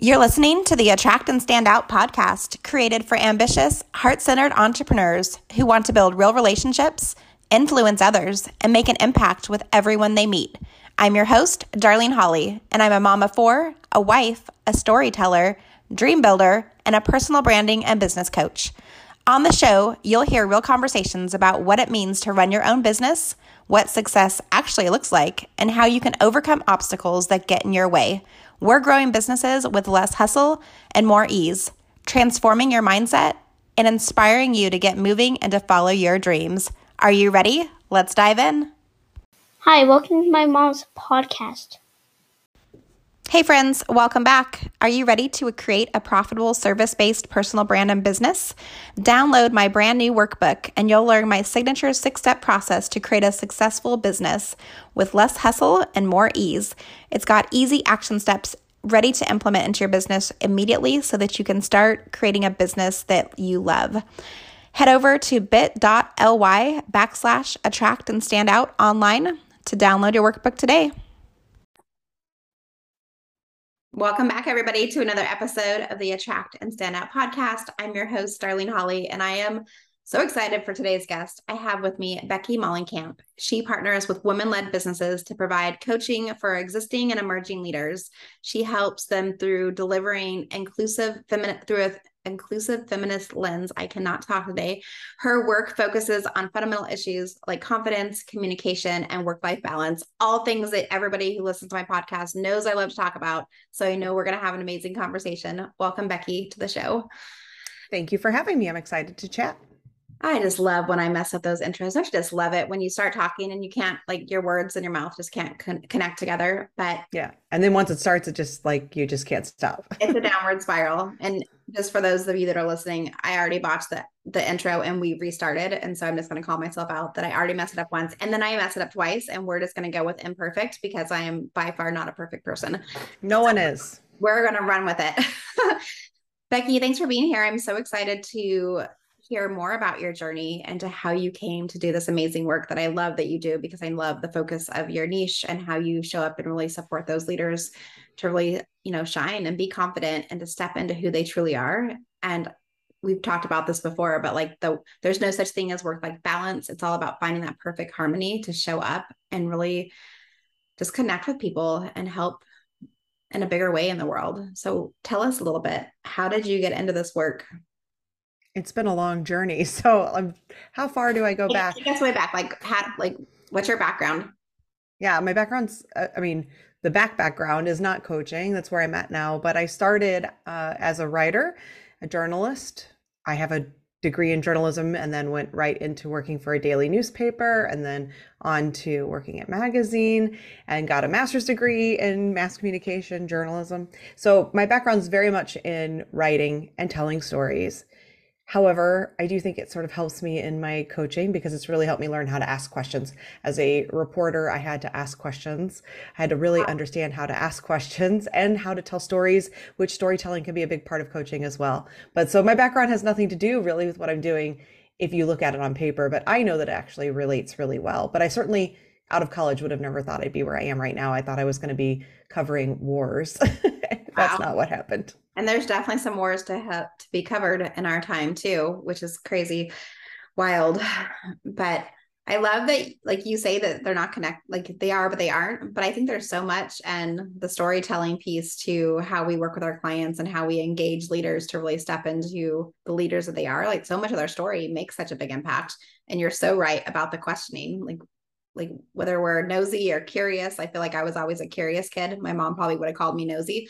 You're listening to the Attract and Stand Out podcast, created for ambitious, heart centered entrepreneurs who want to build real relationships, influence others, and make an impact with everyone they meet. I'm your host, Darlene Holly, and I'm a mom of four, a wife, a storyteller, dream builder, and a personal branding and business coach. On the show, you'll hear real conversations about what it means to run your own business, what success actually looks like, and how you can overcome obstacles that get in your way we're growing businesses with less hustle and more ease, transforming your mindset and inspiring you to get moving and to follow your dreams. Are you ready? Let's dive in. Hi, welcome to my mom's podcast. Hey, friends, welcome back. Are you ready to create a profitable service based personal brand and business? Download my brand new workbook, and you'll learn my signature six step process to create a successful business with less hustle and more ease. It's got easy action steps ready to implement into your business immediately so that you can start creating a business that you love. Head over to bit.ly backslash attract and stand out online to download your workbook today. Welcome back, everybody, to another episode of the Attract and Stand Out podcast. I'm your host, Darlene Holly, and I am so excited for today's guest. I have with me Becky Mollenkamp. She partners with women led businesses to provide coaching for existing and emerging leaders. She helps them through delivering inclusive feminine through a inclusive feminist lens. I cannot talk today. Her work focuses on fundamental issues like confidence, communication, and work life balance, all things that everybody who listens to my podcast knows I love to talk about. So I know we're going to have an amazing conversation. Welcome, Becky, to the show. Thank you for having me. I'm excited to chat. I just love when I mess up those intros. I just love it when you start talking and you can't like your words and your mouth just can't con- connect together. But yeah, and then once it starts, it just like you just can't stop. it's a downward spiral. And just for those of you that are listening, I already botched the the intro and we restarted, and so I'm just going to call myself out that I already messed it up once, and then I messed it up twice, and we're just going to go with imperfect because I am by far not a perfect person. No so one is. We're going to run with it. Becky, thanks for being here. I'm so excited to hear more about your journey and to how you came to do this amazing work that I love that you do because I love the focus of your niche and how you show up and really support those leaders to really, you know, shine and be confident and to step into who they truly are. And we've talked about this before, but like the there's no such thing as work like balance. It's all about finding that perfect harmony to show up and really just connect with people and help in a bigger way in the world. So tell us a little bit, how did you get into this work? It's been a long journey. So, um, how far do I go back? Take us way back. Like, how, like, what's your background? Yeah, my background's. Uh, I mean, the back background is not coaching. That's where I'm at now. But I started uh, as a writer, a journalist. I have a degree in journalism and then went right into working for a daily newspaper and then on to working at magazine and got a master's degree in mass communication journalism. So my background is very much in writing and telling stories. However, I do think it sort of helps me in my coaching because it's really helped me learn how to ask questions. As a reporter, I had to ask questions. I had to really understand how to ask questions and how to tell stories, which storytelling can be a big part of coaching as well. But so my background has nothing to do really with what I'm doing if you look at it on paper, but I know that it actually relates really well. But I certainly out of college would have never thought I'd be where I am right now. I thought I was going to be covering wars. That's not what happened. And there's definitely some wars to have to be covered in our time too which is crazy wild. But i love that like you say that they're not connect like they are but they aren't. But i think there's so much and the storytelling piece to how we work with our clients and how we engage leaders to really step into the leaders that they are. Like so much of their story makes such a big impact. And you're so right about the questioning like like whether we're nosy or curious. I feel like i was always a curious kid. My mom probably would have called me nosy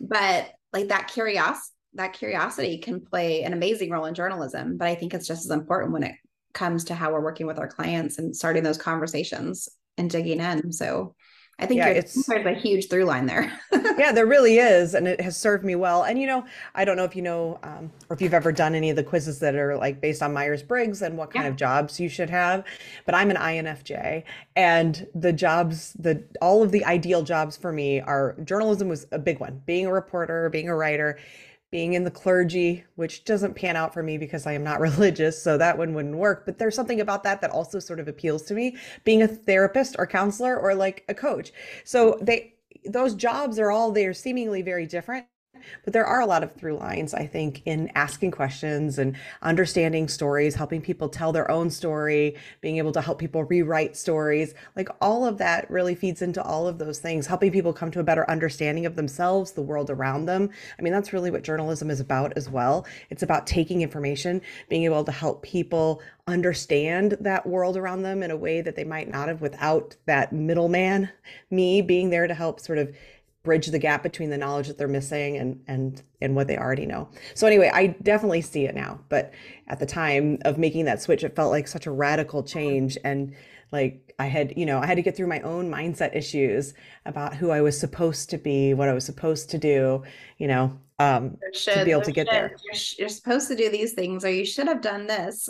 but like that curiosity that curiosity can play an amazing role in journalism but i think it's just as important when it comes to how we're working with our clients and starting those conversations and digging in so I think yeah, it's there's a huge through line there. yeah, there really is, and it has served me well. And you know, I don't know if you know, um, or if you've ever done any of the quizzes that are like based on Myers Briggs and what kind yeah. of jobs you should have. But I'm an INFJ, and the jobs, the all of the ideal jobs for me are journalism was a big one. Being a reporter, being a writer, being in the clergy, which doesn't pan out for me because I am not religious, so that one wouldn't work. But there's something about that that also sort of appeals to me, being a therapist or counselor or like a coach. So they those jobs are all they're seemingly very different, but there are a lot of through lines, I think, in asking questions and understanding stories, helping people tell their own story, being able to help people rewrite stories. Like all of that really feeds into all of those things, helping people come to a better understanding of themselves, the world around them. I mean, that's really what journalism is about as well. It's about taking information, being able to help people understand that world around them in a way that they might not have without that middleman, me being there to help sort of bridge the gap between the knowledge that they're missing and and and what they already know. So anyway, I definitely see it now, but at the time of making that switch it felt like such a radical change and like I had, you know, I had to get through my own mindset issues about who I was supposed to be, what I was supposed to do, you know, um should, to be able to get should. there. You're, you're supposed to do these things or you should have done this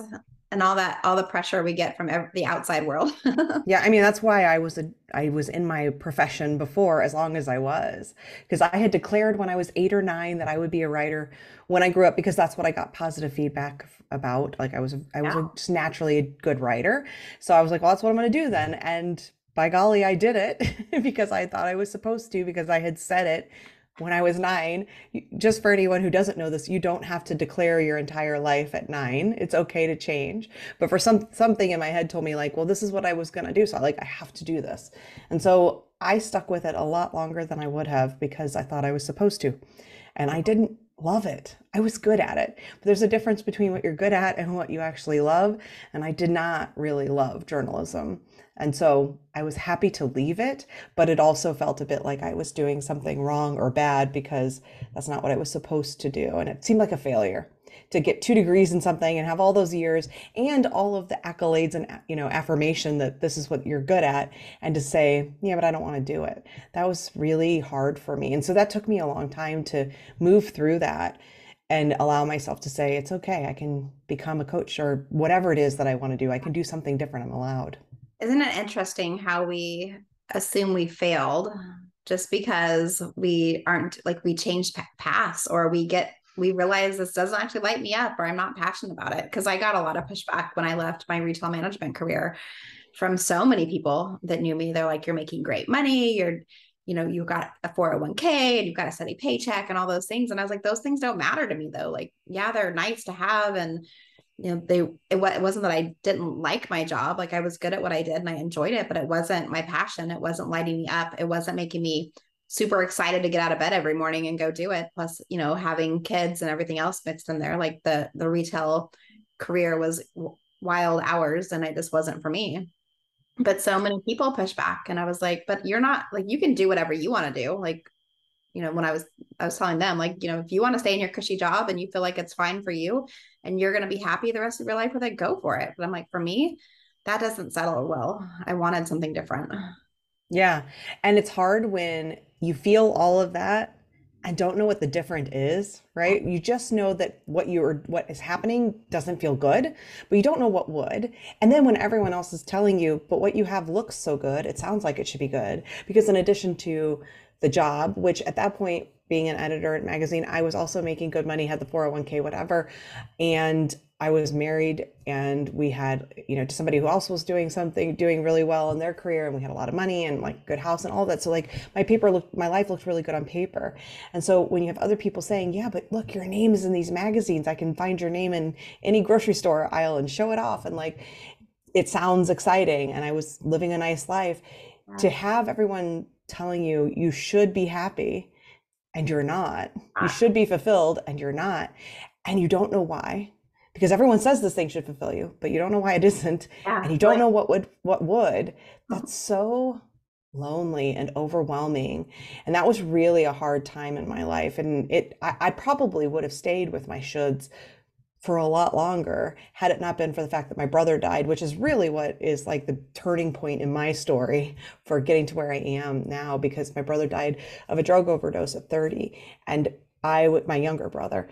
and all that all the pressure we get from the outside world. Yeah i mean that's why i was a i was in my profession before as long as i was because i had declared when i was eight or nine that i would be a writer when i grew up because that's what i got positive feedback about. Like i was i was a, just naturally a good writer. So i was like well that's what i'm going to do then. And by golly i did it because i thought i was supposed to because i had said it when I was nine. Just for anyone who doesn't know this, you don't have to declare your entire life at nine. It's okay to change. But for some something in my head told me like, well, this is what I was gonna do. So I like I have to do this. And so I stuck with it a lot longer than I would have because I thought I was supposed to. And I didn't love it. I was good at it. But there's a difference between what you're good at and what you actually love. And I did not really love journalism. And so I was happy to leave it, but it also felt a bit like I was doing something wrong or bad because that's not what I was supposed to do. And it seemed like a failure to get two degrees in something and have all those years and all of the accolades and you know affirmation that this is what you're good at and to say yeah but i don't want to do it. That was really hard for me. And so that took me a long time to move through that and allow myself to say it's okay. I can become a coach or whatever it is that i want to do. I can do something different. I'm allowed. Isn't it interesting how we assume we failed just because we aren't like we changed paths or we get we realize this doesn't actually light me up or I'm not passionate about it because I got a lot of pushback when I left my retail management career from so many people that knew me. They're like you're making great money. You're you know you got a 401k and you've got a steady paycheck and all those things. And I was like those things don't matter to me though. Like yeah they're nice to have and you know they it, it wasn't that i didn't like my job. Like i was good at what i did and i enjoyed it but it wasn't my passion. It wasn't lighting me up. It wasn't making me super excited to get out of bed every morning and go do it. Plus you know having kids and everything else mixed in there like the the retail career was wild hours and it just wasn't for me. But so many people push back and i was like but you're not like you can do whatever you want to do. Like you know when i was i was telling them like you know if you want to stay in your cushy job and you feel like it's fine for you and you're going to be happy the rest of your life with it go for it. But i'm like for me that doesn't settle well. I wanted something different. Yeah. And it's hard when you feel all of that and don't know what the different is right? You just know that what you're what is happening doesn't feel good but you don't know what would. And then when everyone else is telling you but what you have looks so good it sounds like it should be good because in addition to the job, which at that point, being an editor at magazine, I was also making good money, had the 401k, whatever. And I was married and we had, you know, to somebody who also was doing something, doing really well in their career. And we had a lot of money and like good house and all that. So like my paper looked, my life looked really good on paper. And so when you have other people saying, yeah, but look, your name is in these magazines. I can find your name in any grocery store aisle and show it off. And like, it sounds exciting. And I was living a nice life. Wow. To have everyone telling you you should be happy and you're not. You ah. should be fulfilled and you're not. And you don't know why. Because everyone says this thing should fulfill you, but you don't know why it isn't. Yeah, and you don't right. know what would what would. Uh-huh. That's so lonely and overwhelming. And that was really a hard time in my life. And it I, I probably would have stayed with my shoulds for a lot longer had it not been for the fact that my brother died, which is really what is like the turning point in my story for getting to where I am now because my brother died of a drug overdose at 30 and I with my younger brother.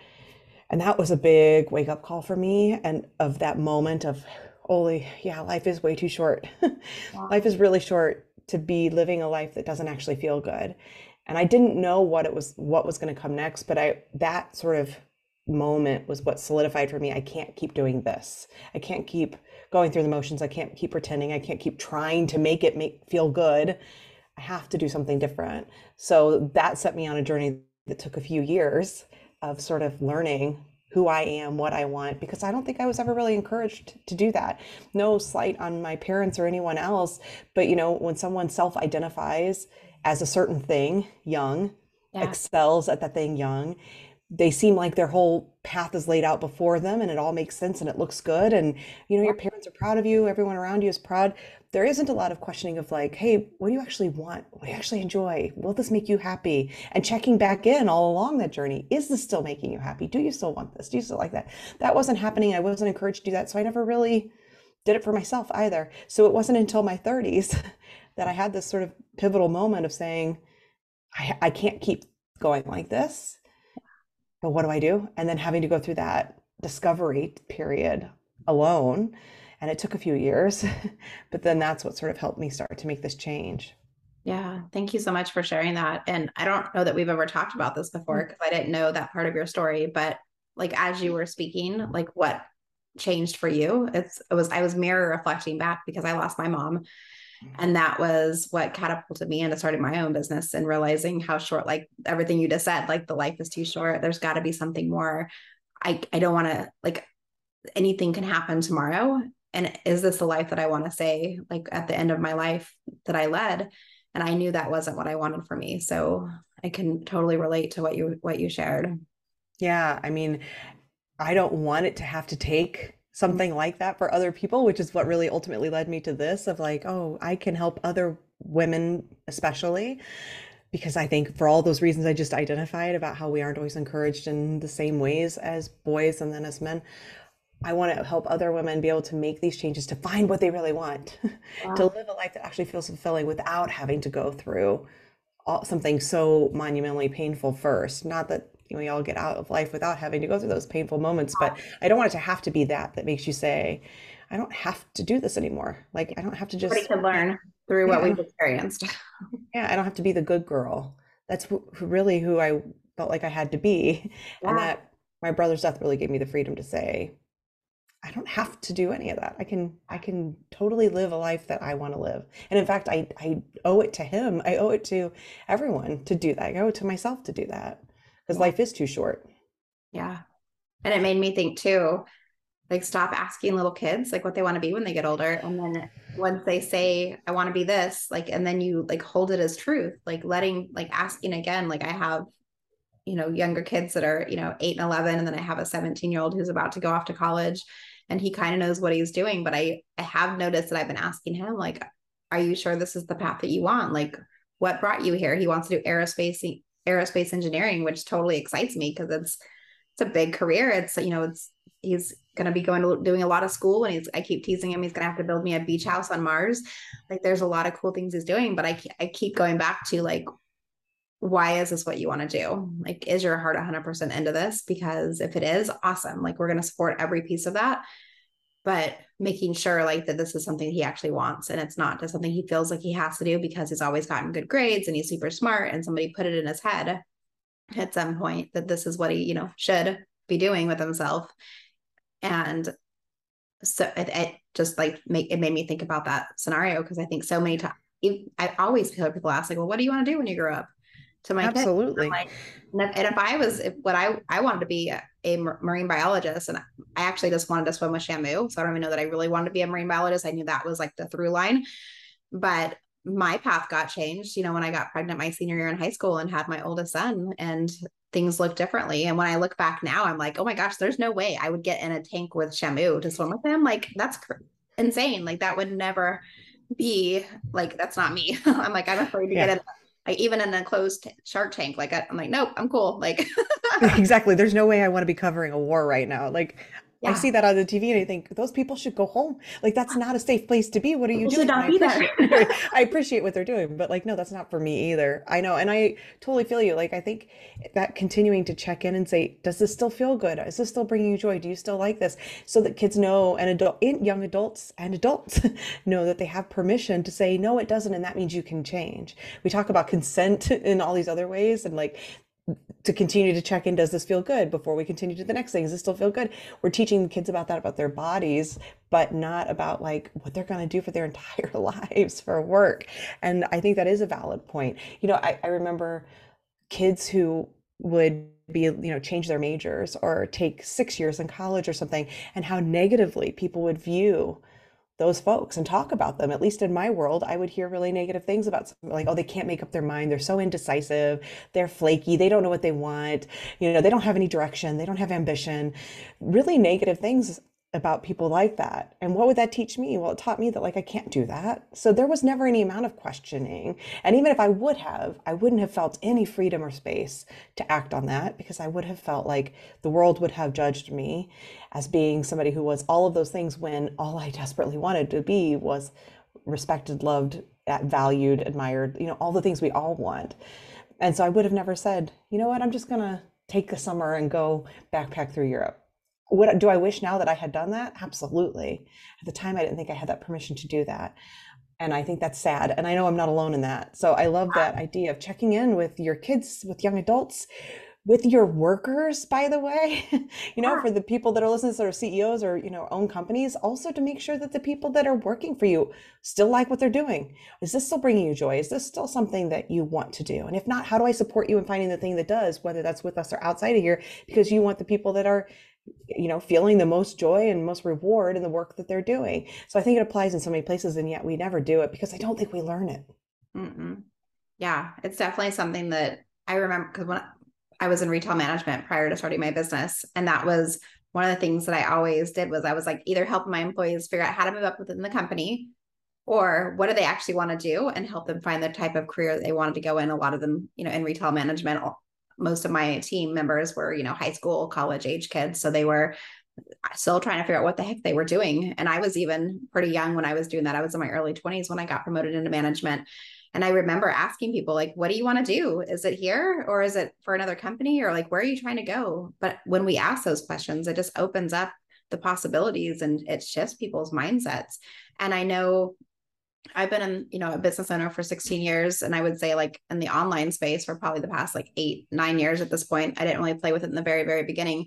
And that was a big wake up call for me and of that moment of holy, yeah, life is way too short. Wow. life is really short to be living a life that doesn't actually feel good. And I didn't know what it was what was going to come next, but I that sort of moment was what solidified for me I can't keep doing this. I can't keep going through the motions. I can't keep pretending. I can't keep trying to make it make feel good. I have to do something different. So that set me on a journey that took a few years of sort of learning who I am, what I want, because I don't think I was ever really encouraged to do that. No slight on my parents or anyone else, but you know, when someone self identifies as a certain thing young, yeah. excels at that thing young, they seem like their whole path is laid out before them and it all makes sense and it looks good. And you know your parents are proud of you. Everyone around you is proud. There isn't a lot of questioning of like hey what do you actually want? What do you actually enjoy? Will this make you happy? And checking back in all along that journey is this still making you happy? Do you still want this? Do you still like that? That wasn't happening. I wasn't encouraged to do that. So i never really did it for myself either. So it wasn't until my 30s that i had this sort of pivotal moment of saying i, I can't keep going like this but what do I do? And then having to go through that discovery period alone. And it took a few years, but then that's what sort of helped me start to make this change. Yeah, thank you so much for sharing that. And I don't know that we've ever talked about this before because mm. I didn't know that part of your story, but like as you were speaking, like what changed for you? It's it was I was mirror reflecting back because I lost my mom and that was what catapulted me into starting my own business and realizing how short like everything you just said like the life is too short. There's got to be something more. I i don't want to like anything can happen tomorrow. And is this the life that i want to say like at the end of my life that i led? And i knew that wasn't what i wanted for me. So i can totally relate to what you what you shared. Yeah i mean i don't want it to have to take something like that for other people, which is what really ultimately led me to this of like, oh, I can help other women, especially because I think for all those reasons I just identified about how we aren't always encouraged in the same ways as boys and then as men. I want to help other women be able to make these changes to find what they really want, wow. to live a life that actually feels fulfilling without having to go through all, something so monumentally painful first. Not that we all get out of life without having to go through those painful moments. But I don't want it to have to be that that makes you say, I don't have to do this anymore. Like I don't have to just learn through what yeah. we've experienced. yeah, I don't have to be the good girl. That's really who I felt like I had to be, yeah. and that my brother's death really gave me the freedom to say, I don't have to do any of that. I can I can totally live a life that I want to live. And in fact, I I owe it to him. I owe it to everyone to do that. I owe it to myself to do that because life is too short. Yeah. And it made me think too, like stop asking little kids like what they want to be when they get older. And then once they say, I want to be this, like, and then you like hold it as truth, like letting, like asking again, like I have, you know, younger kids that are, you know, eight and 11. And then I have a 17 year old who's about to go off to college and he kind of knows what he's doing. But I, I have noticed that I've been asking him, like, are you sure this is the path that you want? Like, what brought you here? He wants to do aerospace aerospace engineering, which totally excites me because it's it's a big career. It's you know it's he's going to be going to doing a lot of school and he's I keep teasing him he's going to have to build me a beach house on Mars. Like there's a lot of cool things he's doing, but I I keep going back to like why is this what you want to do? Like is your heart 100% into this? Because if it is, awesome. Like we're going to support every piece of that but making sure like that this is something he actually wants and it's not just something he feels like he has to do because he's always gotten good grades and he's super smart and somebody put it in his head at some point that this is what he you know should be doing with himself. And so it, it just like make it made me think about that scenario because i think so many times i always hear people ask like well what do you want to do when you grow up? To my absolutely. like, and, if, and if i was if what i i wanted to be a, marine biologist and i actually just wanted to swim with shamu so i don't even know that i really wanted to be a marine biologist. I knew that was like the through line. But my path got changed you know when i got pregnant my senior year in high school and had my oldest son and things look differently. And when i look back now i'm like oh my gosh there's no way i would get in a tank with shamu to swim with him. Like that's cr- insane. Like that would never be like that's not me. I'm like i'm afraid to yeah. get in like even in a closed shark tank like I, am like nope i'm cool. Like exactly. There's no way i want to be covering a war right now. Like yeah. I see that on the TV and I think those people should go home. Like that's not a safe place to be. What are you people doing? I, appreciate, I appreciate what they're doing, but like no, that's not for me either. I know, and I totally feel you. Like I think that continuing to check in and say, does this still feel good? Is this still bringing you joy? Do you still like this? So that kids know, and adult, young adults and adults know that they have permission to say no, it doesn't, and that means you can change. We talk about consent in all these other ways, and like to continue to check in does this feel good before we continue to the next thing? Does this still feel good? We're teaching kids about that about their bodies but not about like what they're going to do for their entire lives for work. And i think that is a valid point. You know i, I remember kids who would be you know change their majors or take six years in college or something and how negatively people would view those folks and talk about them. At least in my world, I would hear really negative things about like, oh, they can't make up their mind. They're so indecisive. They're flaky. They don't know what they want. You know, they don't have any direction. They don't have ambition. Really negative things about people like that. And what would that teach me? Well, it taught me that like I can't do that. So there was never any amount of questioning. And even if I would have, I wouldn't have felt any freedom or space to act on that because I would have felt like the world would have judged me as being somebody who was all of those things when all I desperately wanted to be was respected, loved, valued, admired, you know, all the things we all want. And so I would have never said, you know what, I'm just going to take the summer and go backpack through Europe what do I wish now that I had done that? Absolutely. At the time, I didn't think I had that permission to do that. And I think that's sad. And I know I'm not alone in that. So I love that idea of checking in with your kids, with young adults, with your workers, by the way, you know, for the people that are listening that are CEOs or, you know, own companies, also to make sure that the people that are working for you still like what they're doing. Is this still bringing you joy? Is this still something that you want to do? And if not, how do I support you in finding the thing that does, whether that's with us or outside of here, because you want the people that are you know feeling the most joy and most reward in the work that they're doing. So i think it applies in so many places and yet we never do it because i don't think we learn it. Mm-mm. yeah it's definitely something that i remember because when i was in retail management prior to starting my business and that was one of the things that i always did was i was like either helping my employees figure out how to move up within the company or what do they actually want to do and help them find the type of career that they wanted to go in. A lot of them you know in retail management most of my team members were, you know, high school, college age kids. So they were still trying to figure out what the heck they were doing. And I was even pretty young when I was doing that. I was in my early 20s when I got promoted into management. And I remember asking people, like, what do you want to do? Is it here or is it for another company? Or like, where are you trying to go? But when we ask those questions, it just opens up the possibilities and it shifts people's mindsets. And I know I've been in, you know, a business owner for 16 years. And I would say like in the online space for probably the past like eight, nine years at this point. I didn't really play with it in the very, very beginning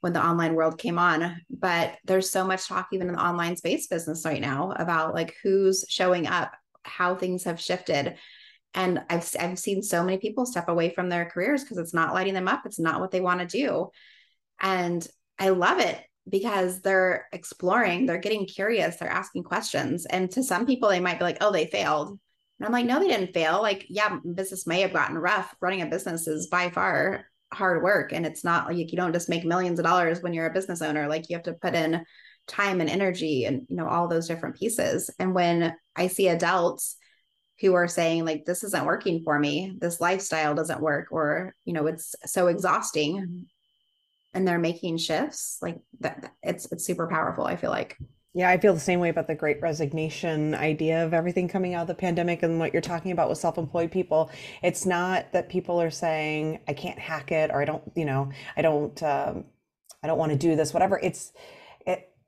when the online world came on. But there's so much talk even in the online space business right now about like who's showing up, how things have shifted. And I've I've seen so many people step away from their careers because it's not lighting them up. It's not what they want to do. And I love it because they're exploring, they're getting curious, they're asking questions. And to some people, they might be like, oh, they failed. And I'm like, no, they didn't fail. Like, yeah, business may have gotten rough. Running a business is by far hard work. And it's not like you don't just make millions of dollars when you're a business owner. Like you have to put in time and energy and, you know, all those different pieces. And when I see adults who are saying like, this isn't working for me, this lifestyle doesn't work, or, you know, it's so exhausting and they're making shifts like that it's it's super powerful i feel like. Yeah i feel the same way about the great resignation idea of everything coming out of the pandemic and what you're talking about with self-employed people. It's not that people are saying i can't hack it or i don't you know i don't um, i don't want to do this whatever. It's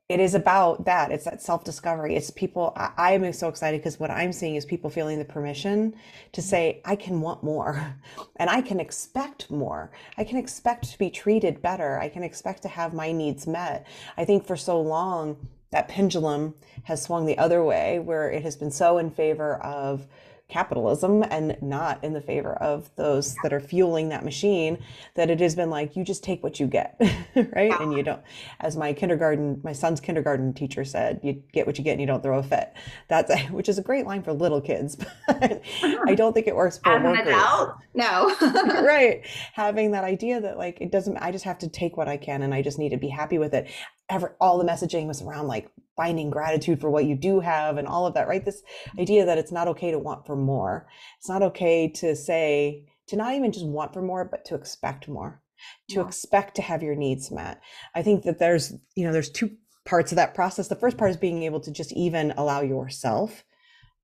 it, is about that it's that self-discovery it's people i, am so excited because what i'm seeing is people feeling the permission to say i can want more and i can expect more. I can expect to be treated better. I can expect to have my needs met. I think for so long that pendulum has swung the other way where it has been so in favor of capitalism and not in the favor of those that are fueling that machine that it has been like you just take what you get right? And you don't as my kindergarten my son's kindergarten teacher said you get what you get and you don't throw a fit. That's a, which is a great line for little kids but i don't think it works for As workers. an adult? No. Right. Having that idea that like it doesn't i just have to take what i can and i just need to be happy with it. Ever all the messaging was around like finding gratitude for what you do have and all of that right this idea that it's not okay to want for more it's not okay to say to not even just want for more but to expect more to yeah. expect to have your needs met i think that there's you know there's two parts of that process the first part is being able to just even allow yourself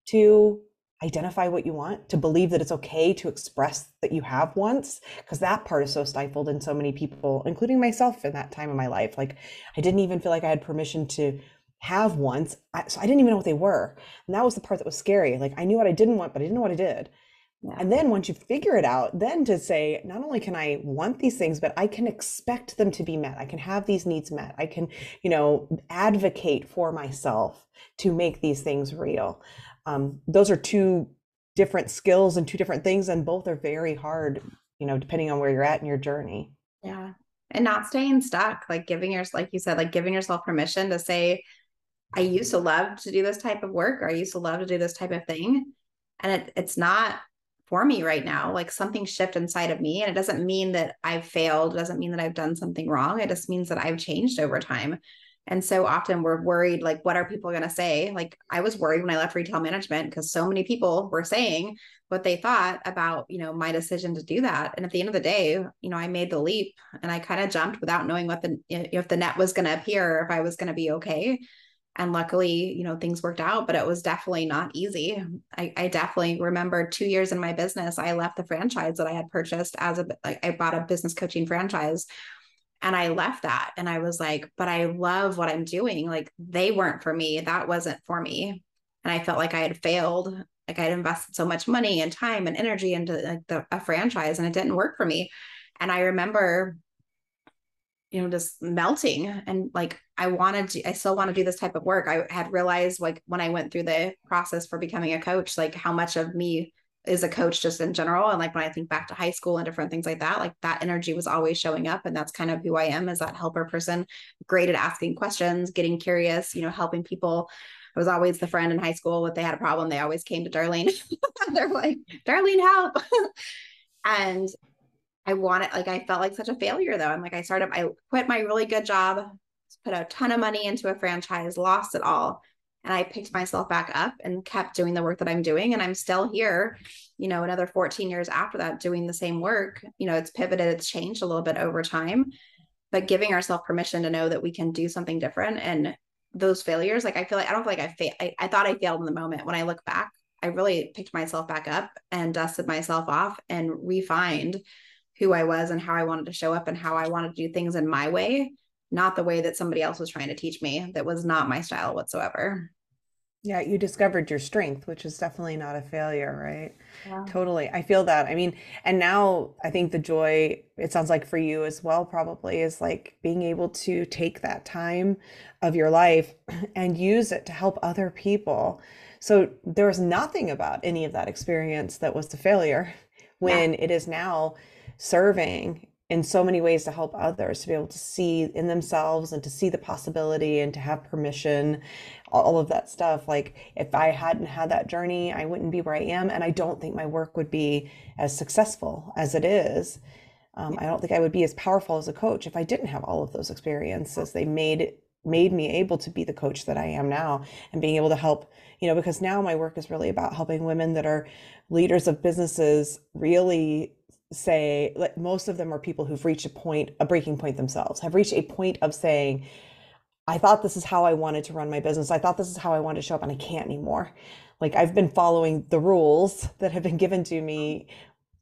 to identify what you want, to believe that it's okay to express that you have wants, because that part is so stifled in so many people, including myself in that time of my life. Like I didn't even feel like I had permission to have wants. I, so I didn't even know what they were. And that was the part that was scary. Like I knew what I didn't want, but I didn't know what I did. Yeah. And then once you figure it out, then to say, not only can I want these things, but I can expect them to be met. I can have these needs met. I can, you know, advocate for myself to make these things real um, those are two different skills and two different things and both are very hard you know, depending on where you're at in your journey. Yeah. And not staying stuck, like giving yourself, like you said, like giving yourself permission to say, I used to love to do this type of work, or I used to love to do this type of thing. And it, it's not for me right now. Like something shift inside of me. And it doesn't mean that I've failed. It doesn't mean that I've done something wrong. It just means that I've changed over time. And so often we're worried, like, what are people going to say? Like, I was worried when I left retail management because so many people were saying what they thought about, you know, my decision to do that. And at the end of the day, you know, I made the leap and I kind of jumped without knowing what the, if the net was going to appear, if I was going to be okay. And luckily, you know, things worked out, but it was definitely not easy. I, I definitely remember two years in my business, I left the franchise that I had purchased as a, like, I bought a business coaching franchise and I left that and I was like, but I love what I'm doing. Like they weren't for me. That wasn't for me. And I felt like I had failed. Like I'd invested so much money and time and energy into like the, a franchise and it didn't work for me. And I remember, you know, just melting. And like I wanted to, I still want to do this type of work. I had realized like when I went through the process for becoming a coach, like how much of me is a coach just in general. And like when i think back to high school and different things like that like that energy was always showing up. And that's kind of who i am as that helper person great at asking questions getting curious you know helping people. I was always the friend in high school. If they had a problem they always came to darlene. They're like darlene help. And i wanted like i felt like such a failure though i'm like i started i quit my really good job put a ton of money into a franchise lost it all and I picked myself back up and kept doing the work that I'm doing. And I'm still here, you know, another 14 years after that, doing the same work. You know, it's pivoted, it's changed a little bit over time, but giving ourselves permission to know that we can do something different. And those failures, like I feel like I don't feel like I failed. I, I thought I failed in the moment. When I look back, I really picked myself back up and dusted myself off and refined who I was and how I wanted to show up and how I wanted to do things in my way, not the way that somebody else was trying to teach me. That was not my style whatsoever. Yeah, you discovered your strength, which is definitely not a failure, right? Yeah. Totally. I feel that. I mean, and now I think the joy, it sounds like for you as well, probably is like being able to take that time of your life and use it to help other people. So there was nothing about any of that experience that was a failure when yeah. it is now serving in so many ways to help others to be able to see in themselves and to see the possibility and to have permission all of that stuff. Like if i hadn't had that journey i wouldn't be where i am and i don't think my work would be as successful as it is. Um, i don't think i would be as powerful as a coach if i didn't have all of those experiences. They made made me able to be the coach that i am now and being able to help you know because now my work is really about helping women that are leaders of businesses really say like most of them are people who've reached a point a breaking point themselves have reached a point of saying i thought this is how i wanted to run my business. I thought this is how i wanted to show up and i can't anymore. Like i've been following the rules that have been given to me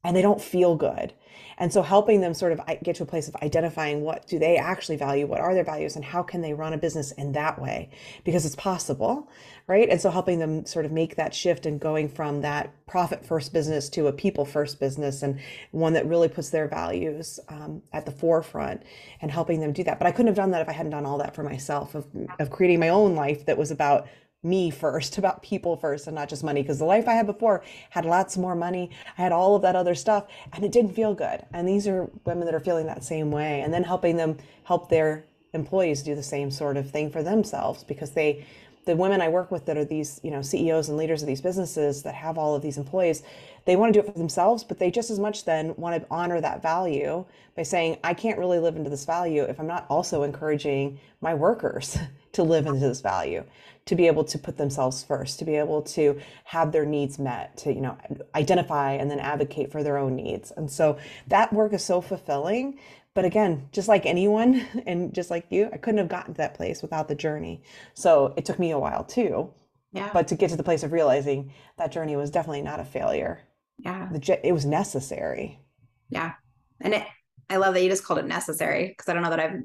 and they don't feel good and so helping them sort of get to a place of identifying what do they actually value what are their values and how can they run a business in that way? Because it's possible right? And so helping them sort of make that shift and going from that profit first business to a people first business and one that really puts their values um, at the forefront and helping them do that. But i couldn't have done that if i hadn't done all that for myself of, of creating my own life that was about me first, about people first, and not just money. Because the life I had before had lots more money. I had all of that other stuff, and it didn't feel good. And these are women that are feeling that same way, and then helping them help their employees do the same sort of thing for themselves because they the women I work with that are these, you know, CEOs and leaders of these businesses that have all of these employees, they want to do it for themselves, but they just as much then want to honor that value by saying, I can't really live into this value if I'm not also encouraging my workers to live into this value, to be able to put themselves first, to be able to have their needs met, to, you know, identify and then advocate for their own needs. And so that work is so fulfilling but again, just like anyone and just like you, I couldn't have gotten to that place without the journey. So it took me a while too. Yeah. But to get to the place of realizing that journey was definitely not a failure. Yeah. The, it was necessary. Yeah. And it, I love that you just called it necessary because I don't know that I've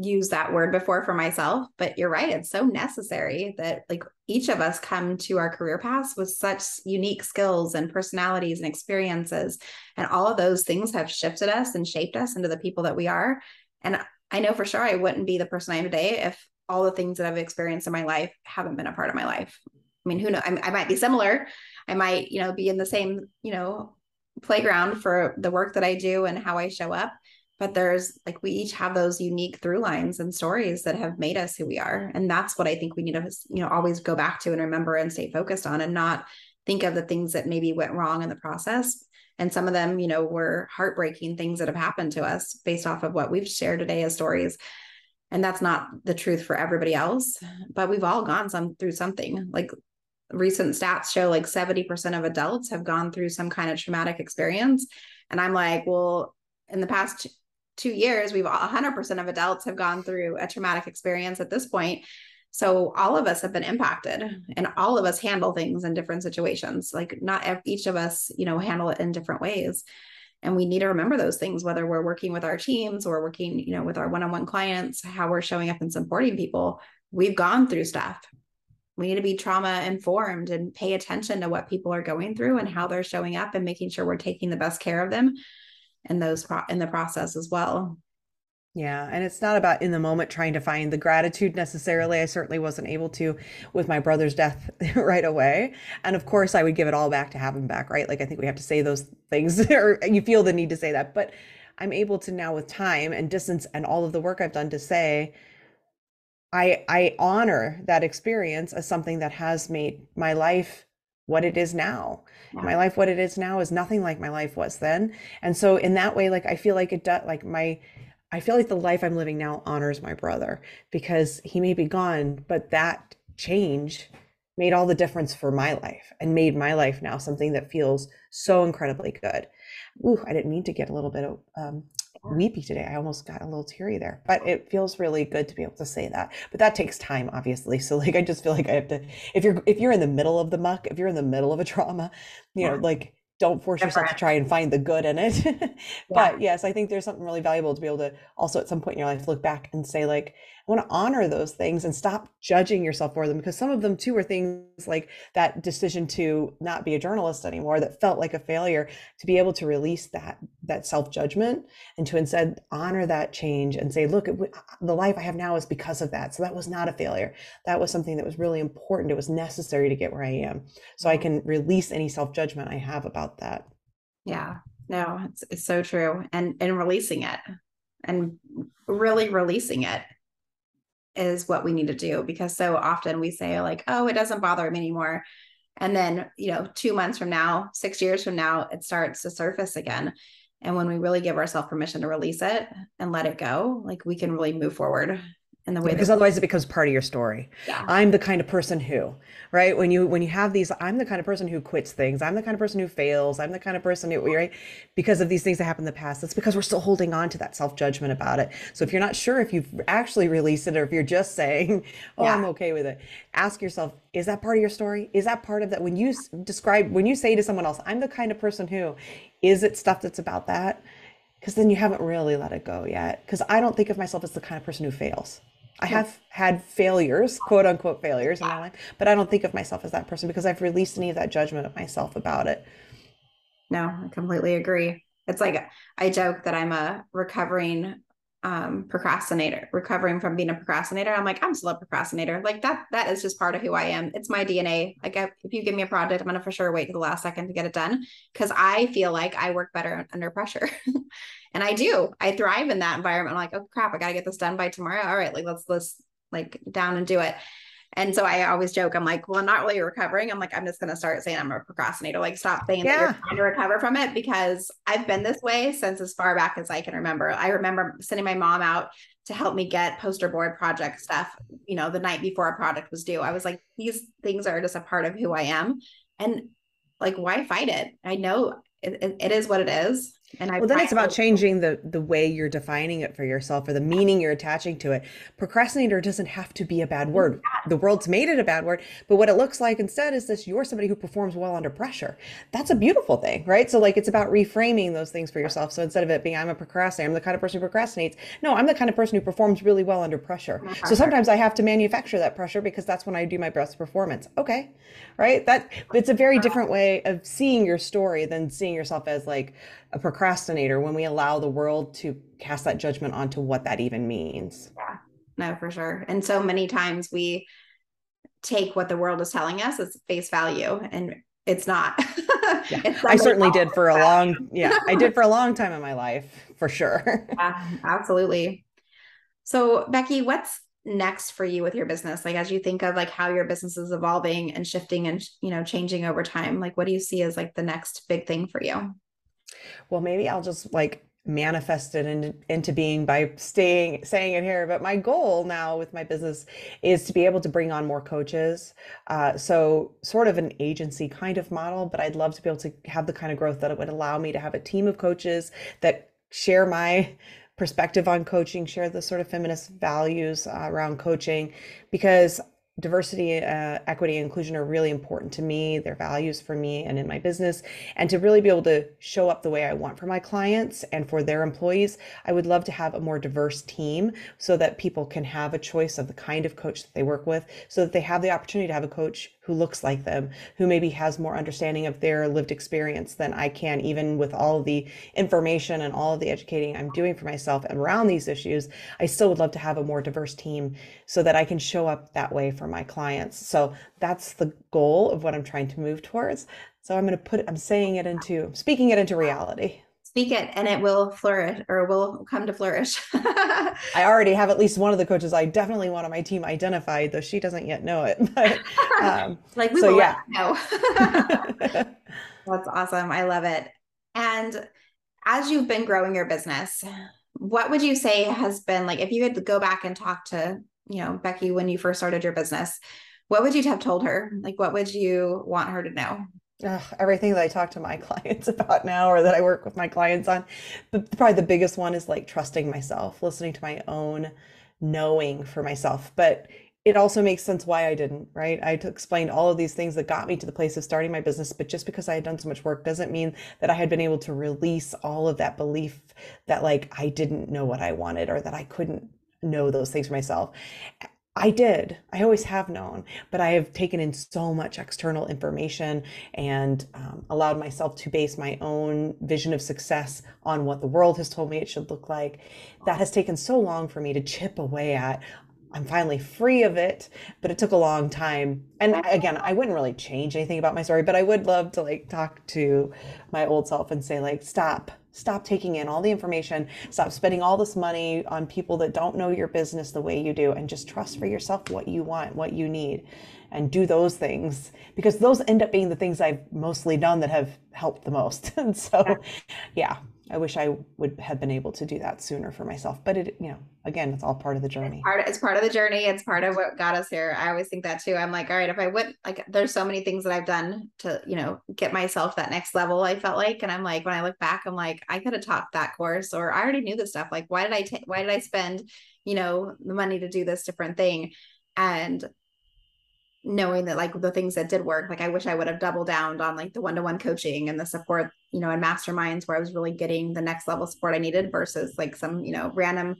used that word before for myself, but you're right. It's so necessary that like each of us come to our career paths with such unique skills and personalities and experiences. And all of those things have shifted us and shaped us into the people that we are. And I know for sure I wouldn't be the person I am today if all the things that I've experienced in my life haven't been a part of my life. I mean, who knows? I, I might be similar. I might, you know, be in the same, you know, playground for the work that I do and how I show up. But there's like we each have those unique through lines and stories that have made us who we are. And that's what I think we need to, you know, always go back to and remember and stay focused on and not think of the things that maybe went wrong in the process. And some of them, you know, were heartbreaking things that have happened to us based off of what we've shared today as stories. And that's not the truth for everybody else, but we've all gone some through something. Like recent stats show like 70% of adults have gone through some kind of traumatic experience. And I'm like, well, in the past two years, we've 100% of adults have gone through a traumatic experience at this point. So all of us have been impacted and all of us handle things in different situations. Like not each of us, you know, handle it in different ways. And we need to remember those things, whether we're working with our teams or working, you know, with our one-on-one clients, how we're showing up and supporting people. We've gone through stuff we need to be trauma informed and pay attention to what people are going through and how they're showing up and making sure we're taking the best care of them in those pro- in the process as well yeah, and it's not about in the moment trying to find the gratitude necessarily. I certainly wasn't able to with my brother's death right away. And of course, I would give it all back to have him back, right? Like I think we have to say those things or you feel the need to say that, but I'm able to now with time and distance and all of the work I've done to say I I honor that experience as something that has made my life what it is now. Yeah. My life what it is now is nothing like my life was then. And so in that way like I feel like it does like my I feel like the life I'm living now honors my brother because he may be gone, but that change made all the difference for my life and made my life now something that feels so incredibly good. Ooh, I didn't mean to get a little bit of um, weepy today. I almost got a little teary there, but it feels really good to be able to say that. But that takes time, obviously. So like, I just feel like I have to, if you're, if you're in the middle of the muck, if you're in the middle of a trauma, you know, like don't force yourself to try and find the good in it. but yes, I think there's something really valuable to be able to also at some point in your life look back and say like, want to honor those things and stop judging yourself for them because some of them too are things like that decision to not be a journalist anymore that felt like a failure to be able to release that that self-judgment and to instead honor that change and say look the life I have now is because of that. So that was not a failure. That was something that was really important. It was necessary to get where I am. So I can release any self-judgment I have about that. Yeah. No it's, it's so true. And and releasing it. And really releasing it is what we need to do because so often we say like oh it doesn't bother me anymore. And then you know 2 months from now 6 years from now it starts to surface again. And when we really give ourselves permission to release it and let it go like we can really move forward in the way because otherwise it becomes part of your story. Yeah. i'm the kind of person who right when you when you have these i'm the kind of person who quits things. I'm the kind of person who fails. I'm the kind of person who right because of these things that happened in the past. It's because we're still holding on to that self-judgment about it. So if you're not sure if you've actually released it or if you're just saying oh yeah. i'm okay with it ask yourself is that part of your story? Is that part of that? When you describe when you say to someone else i'm the kind of person who is it stuff that's about that? Because then you haven't really let it go yet. Because i don't think of myself as the kind of person who fails I have had failures, quote unquote failures in my life, but I don't think of myself as that person because I've released any of that judgment of myself about it. No, I completely agree. It's like I joke that I'm a recovering um procrastinator recovering from being a procrastinator. I'm like i'm still a procrastinator. Like that that is just part of who i am. It's my dna like if you give me a project i'm gonna for sure wait to the last second to get it done because i feel like i work better under pressure. And i do. I thrive in that environment. I'm like oh crap i gotta get this done by tomorrow. All right like let's let's like down and do it and so I always joke, I'm like, well, I'm not really recovering. I'm like, I'm just going to start saying I'm a procrastinator. Like, stop saying yeah. that you're trying to recover from it because I've been this way since as far back as I can remember. I remember sending my mom out to help me get poster board project stuff, you know, the night before a product was due. I was like, these things are just a part of who I am. And like, why fight it? I know it, it, it is what it is and I well, then it's about changing the the way you're defining it for yourself or the meaning you're attaching to it. Procrastinator doesn't have to be a bad word. The world's made it a bad word, but what it looks like instead is this: you're somebody who performs well under pressure. That's a beautiful thing, right? So like it's about reframing those things for yourself. So instead of it being I'm a procrastinator, I'm the kind of person who procrastinates. No, I'm the kind of person who performs really well under pressure. So sometimes I have to manufacture that pressure because that's when I do my best performance. Okay, right? That it's a very different way of seeing your story than seeing yourself as like a procrastinator when we allow the world to cast that judgment onto what that even means. Yeah, no, for sure. And so many times we take what the world is telling us as face value and it's not. yeah. it's I certainly did for a long, yeah, I did for a long time in my life, for sure. yeah, absolutely. So Becky, what's next for you with your business? Like, as you think of like how your business is evolving and shifting and, you know, changing over time, like what do you see as like the next big thing for you? Well, maybe I'll just like manifested into, into being by staying saying it here but my goal now with my business is to be able to bring on more coaches uh, so sort of an agency kind of model but i'd love to be able to have the kind of growth that it would allow me to have a team of coaches that share my perspective on coaching share the sort of feminist values uh, around coaching because diversity, uh, equity, inclusion are really important to me. They're values for me and in my business. And to really be able to show up the way I want for my clients and for their employees, I would love to have a more diverse team so that people can have a choice of the kind of coach that they work with, so that they have the opportunity to have a coach who looks like them, who maybe has more understanding of their lived experience than I can, even with all the information and all of the educating I'm doing for myself and around these issues. I still would love to have a more diverse team so that I can show up that way for my clients. So that's the goal of what I'm trying to move towards. So I'm going to put, I'm saying it into, speaking it into reality speak it and it will flourish or will come to flourish. I already have at least one of the coaches I definitely want on my team identified, though she doesn't yet know it. But um, like we so, will yeah. know. That's awesome. I love it. And as you've been growing your business, what would you say has been like if you had to go back and talk to, you know, Becky when you first started your business, what would you have told her? Like what would you want her to know? Ugh, everything that I talk to my clients about now or that I work with my clients on. But probably the biggest one is like trusting myself, listening to my own knowing for myself. But it also makes sense why I didn't, right? I explained all of these things that got me to the place of starting my business, but just because I had done so much work doesn't mean that I had been able to release all of that belief that like I didn't know what I wanted or that I couldn't know those things for myself. I did. I always have known, but I have taken in so much external information and um, allowed myself to base my own vision of success on what the world has told me it should look like. That has taken so long for me to chip away at. I'm finally free of it, but it took a long time. And again, I wouldn't really change anything about my story, but I would love to like talk to my old self and say like, stop, stop taking in all the information, stop spending all this money on people that don't know your business the way you do, and just trust for yourself what you want, what you need, and do those things. Because those end up being the things I've mostly done that have helped the most. and so, yeah, I wish I would have been able to do that sooner for myself. But it, you know, again, it's all part of the journey. It's part, it's part of the journey. It's part of what got us here. I always think that too. I'm like, all right, if I would like, there's so many things that I've done to, you know, get myself that next level. I felt like, and I'm like, when I look back, I'm like, I could have taught that course, or I already knew this stuff. Like, why did I take? Why did I spend, you know, the money to do this different thing? And knowing that like the things that did work like i wish i would have doubled down on like the one-to-one coaching and the support you know and masterminds where i was really getting the next level support i needed versus like some you know random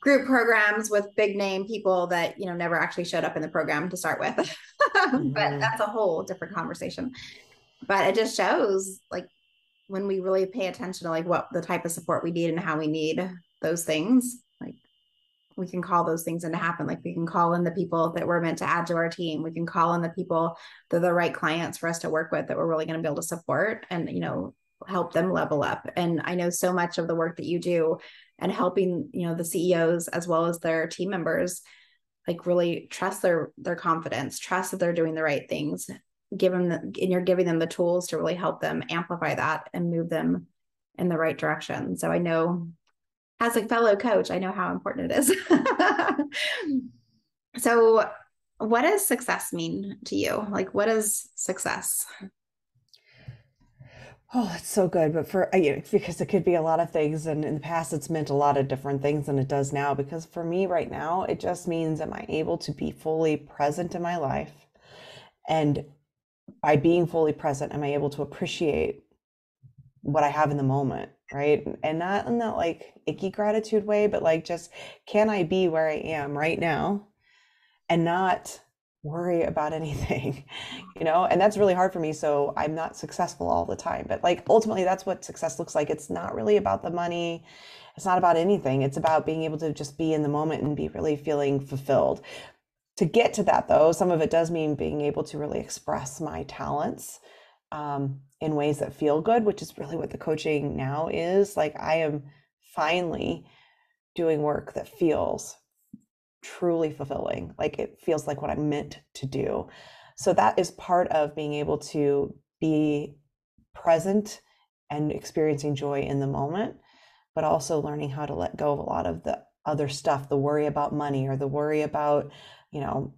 group programs with big name people that you know never actually showed up in the program to start with mm-hmm. but that's a whole different conversation but it just shows like when we really pay attention to like what the type of support we need and how we need those things we can call those things into happen. Like we can call in the people that we're meant to add to our team. We can call in the people that are the right clients for us to work with that we're really going to be able to support and, you know, help them level up. And I know so much of the work that you do and helping, you know, the CEOs as well as their team members, like really trust their their confidence, trust that they're doing the right things, give them the, and you're giving them the tools to really help them amplify that and move them in the right direction. So I know as a fellow coach, I know how important it is. so, what does success mean to you? Like, what is success? Oh, that's so good. But for uh, you know, because it could be a lot of things, and in the past, it's meant a lot of different things than it does now. Because for me right now, it just means am I able to be fully present in my life, and by being fully present, am I able to appreciate what I have in the moment? Right? And not in that like icky gratitude way, but like just can I be where I am right now and not worry about anything, you know? And that's really hard for me. So I'm not successful all the time. But like ultimately, that's what success looks like. It's not really about the money, it's not about anything. It's about being able to just be in the moment and be really feeling fulfilled. To get to that, though, some of it does mean being able to really express my talents um, in ways that feel good, which is really what the coaching now is. Like I am finally doing work that feels truly fulfilling. Like it feels like what I'm meant to do. So that is part of being able to be present and experiencing joy in the moment, but also learning how to let go of a lot of the other stuff, the worry about money or the worry about, you know,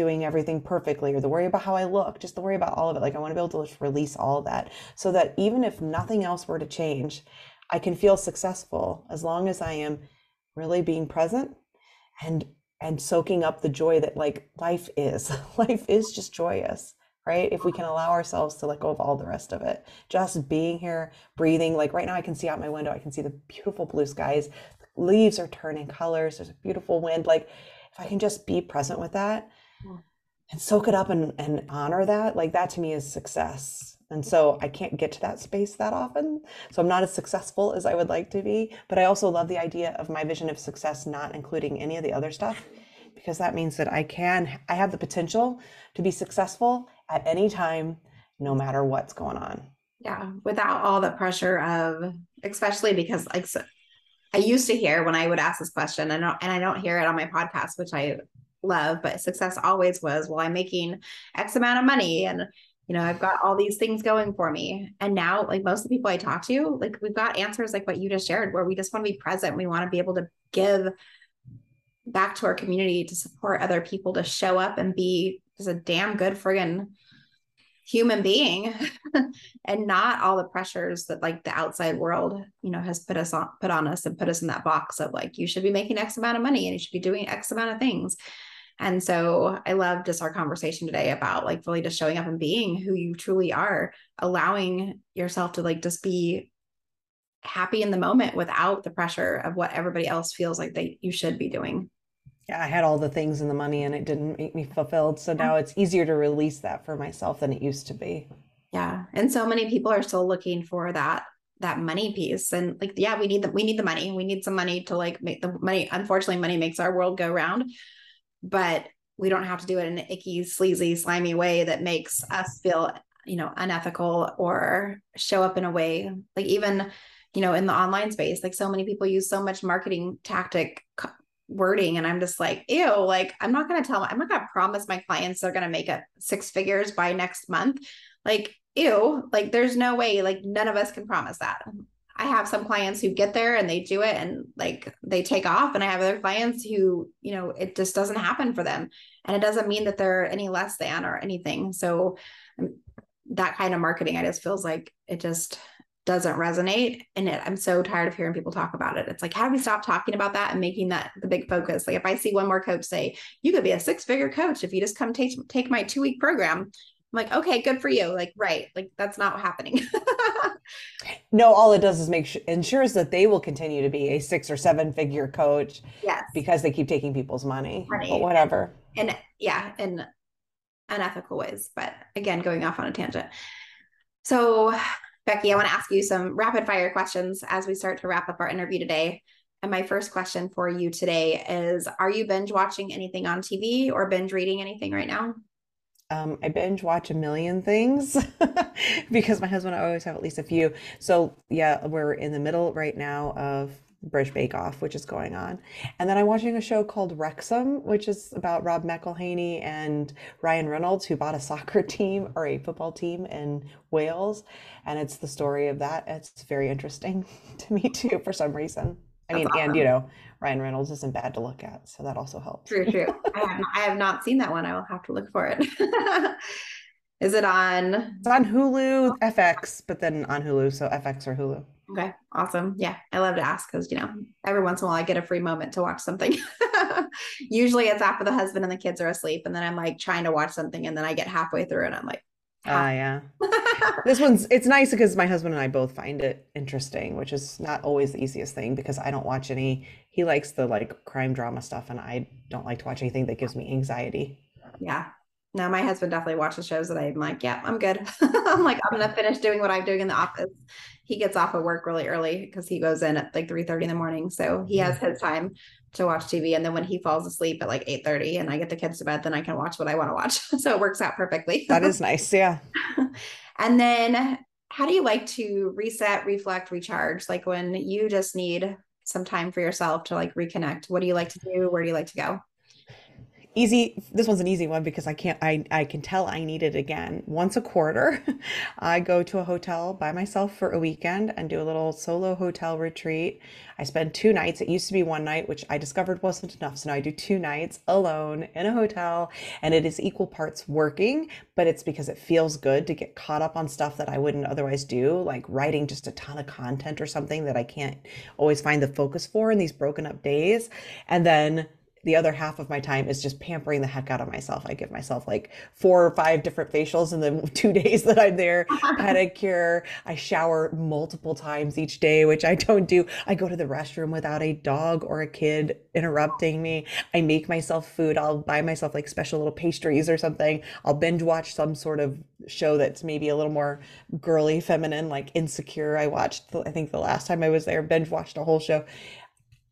doing everything perfectly or the worry about how I look, just the worry about all of it. Like I want to be able to just release all of that so that even if nothing else were to change, I can feel successful as long as I am really being present and and soaking up the joy that like life is. life is just joyous, right? If we can allow ourselves to let go of all the rest of it. Just being here, breathing. Like right now I can see out my window, I can see the beautiful blue skies. leaves are turning colors. There's a beautiful wind. Like if I can just be present with that and soak it up and, and honor that, like that to me is success. And so I can't get to that space that often. So I'm not as successful as I would like to be. But I also love the idea of my vision of success not including any of the other stuff because that means that I can, I have the potential to be successful at any time, no matter what's going on. Yeah. Without all the pressure of, especially because like, so, I used to hear when I would ask this question and, I, and I don't hear it on my podcast, which I love, but success always was, well, I'm making X amount of money and you know, I've got all these things going for me. And now, like most of the people I talk to, like we've got answers like what you just shared, where we just want to be present. We want to be able to give back to our community to support other people to show up and be just a damn good friggin' human being and not all the pressures that like the outside world you know has put us on put on us and put us in that box of like you should be making x amount of money and you should be doing x amount of things and so I love just our conversation today about like really just showing up and being who you truly are, allowing yourself to like just be happy in the moment without the pressure of what everybody else feels like they you should be doing. Yeah, I had all the things and the money and it didn't make me fulfilled. So now it's easier to release that for myself than it used to be. Yeah. And so many people are still looking for that that money piece and like yeah we need the we need the money we need some money to like make the money unfortunately money makes our world go round but we don't have to do it in an icky, sleazy, slimy way that makes us feel, you know, unethical or show up in a way like even, you know, in the online space, like so many people use so much marketing tactic wording and i'm just like ew like i'm not going to tell i'm not going to promise my clients they're going to make it six figures by next month. Like ew like there's no way like none of us can promise that I have some clients who get there and they do it and like they take off. And I have other clients who, you know, it just doesn't happen for them. And it doesn't mean that they're any less than or anything. So um, that kind of marketing, I just feels like it just doesn't resonate. And it, I'm so tired of hearing people talk about it. It's like, how do we stop talking about that and making that the big focus? Like if I see one more coach say, you could be a six figure coach if you just come take, take my two week program. I'm like, okay, good for you. Like, right. Like that's not happening. no, all it does is make sure ensures that they will continue to be a six or seven figure coach. Yes. Because they keep taking people's money. money. But whatever. And, and yeah, in unethical ways. But again, going off on a tangent. So Becky, I want to ask you some rapid fire questions as we start to wrap up our interview today. And my first question for you today is Are you binge watching anything on TV or binge reading anything right now? Um, I binge watch a million things because my husband and I always have at least a few. So yeah, we're in the middle right now of British Bake Off, which is going on. And then I'm watching a show called Wrexham, which is about Rob McElhenney and Ryan Reynolds, who bought a soccer team or a football team in Wales. And it's the story of that. It's very interesting to me too, for some reason. I mean, awesome. and you know, Ryan Reynolds isn't bad to look at, so that also helps. True, true. I, have not, I have not seen that one. I will have to look for it. Is it on? It's on Hulu, FX, but then on Hulu, so FX or Hulu. Okay, awesome. Yeah, I love to ask because you know every once in a while I get a free moment to watch something. Usually it's after the husband and the kids are asleep, and then I'm like trying to watch something, and then I get halfway through and I'm like, Ah, uh, yeah. this one's it's nice because my husband and I both find it interesting, which is not always the easiest thing because I don't watch any. He likes the like crime drama stuff, and I don't like to watch anything that gives me anxiety. Yeah. No, my husband definitely watches shows that I'm like, yeah, I'm good. I'm like, I'm gonna finish doing what I'm doing in the office. He gets off of work really early because he goes in at like 3 30 in the morning. So he has his time to watch TV. And then when he falls asleep at like 8 30 and I get the kids to bed, then I can watch what I want to watch. so it works out perfectly. that is nice. Yeah. And then how do you like to reset, reflect, recharge? Like when you just need some time for yourself to like reconnect, what do you like to do? Where do you like to go? Easy this one's an easy one because i can't i i can tell i need it again once a quarter. I go to a hotel by myself for a weekend and do a little solo hotel retreat. I spend two nights. It used to be one night which i discovered wasn't enough. So now i do two nights alone in a hotel and it is equal parts working but it's because it feels good to get caught up on stuff that i wouldn't otherwise do like writing just a ton of content or something that i can't always find the focus for in these broken up days. And then the other half of my time is just pampering the heck out of myself. I give myself like four or five different facials in the two days that I'm there, pedicure. I shower multiple times each day, which I don't do. I go to the restroom without a dog or a kid interrupting me. I make myself food. I'll buy myself like special little pastries or something. I'll binge watch some sort of show that's maybe a little more girly, feminine, like Insecure. I watched, I think the last time I was there, binge watched a whole show.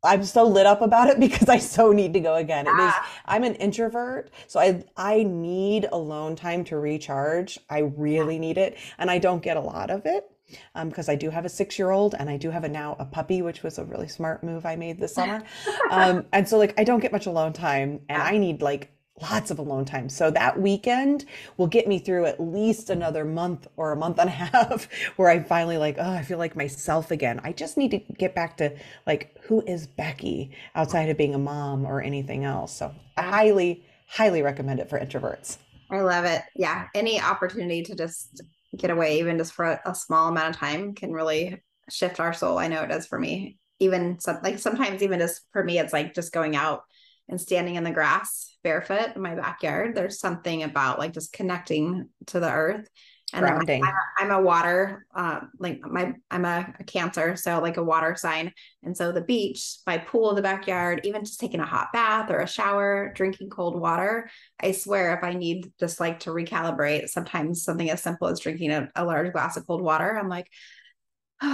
I'm so lit up about it because I so need to go again. It is ah. I'm an introvert, so I I need alone time to recharge. I really need it, and I don't get a lot of it um, because I do have a six year old and I do have a now a puppy, which was a really smart move I made this summer. um, and so like I don't get much alone time, and I need like lots of alone time. So that weekend will get me through at least another month or a month and a half where I finally like, oh, I feel like myself again. I just need to get back to like, who is Becky outside of being a mom or anything else? So I highly, highly recommend it for introverts. I love it. Yeah. Any opportunity to just get away, even just for a, a small amount of time, can really shift our soul. I know it does for me. Even some, like sometimes, even just for me, it's like just going out and standing in the grass barefoot in my backyard. There's something about like just connecting to the earth. And I'm, I'm, a water, uh, like my, I'm a, a, cancer. So like a water sign. And so the beach, my pool in the backyard, even just taking a hot bath or a shower, drinking cold water. I swear if I need just like to recalibrate, sometimes something as simple as drinking a, a large glass of cold water, I'm like,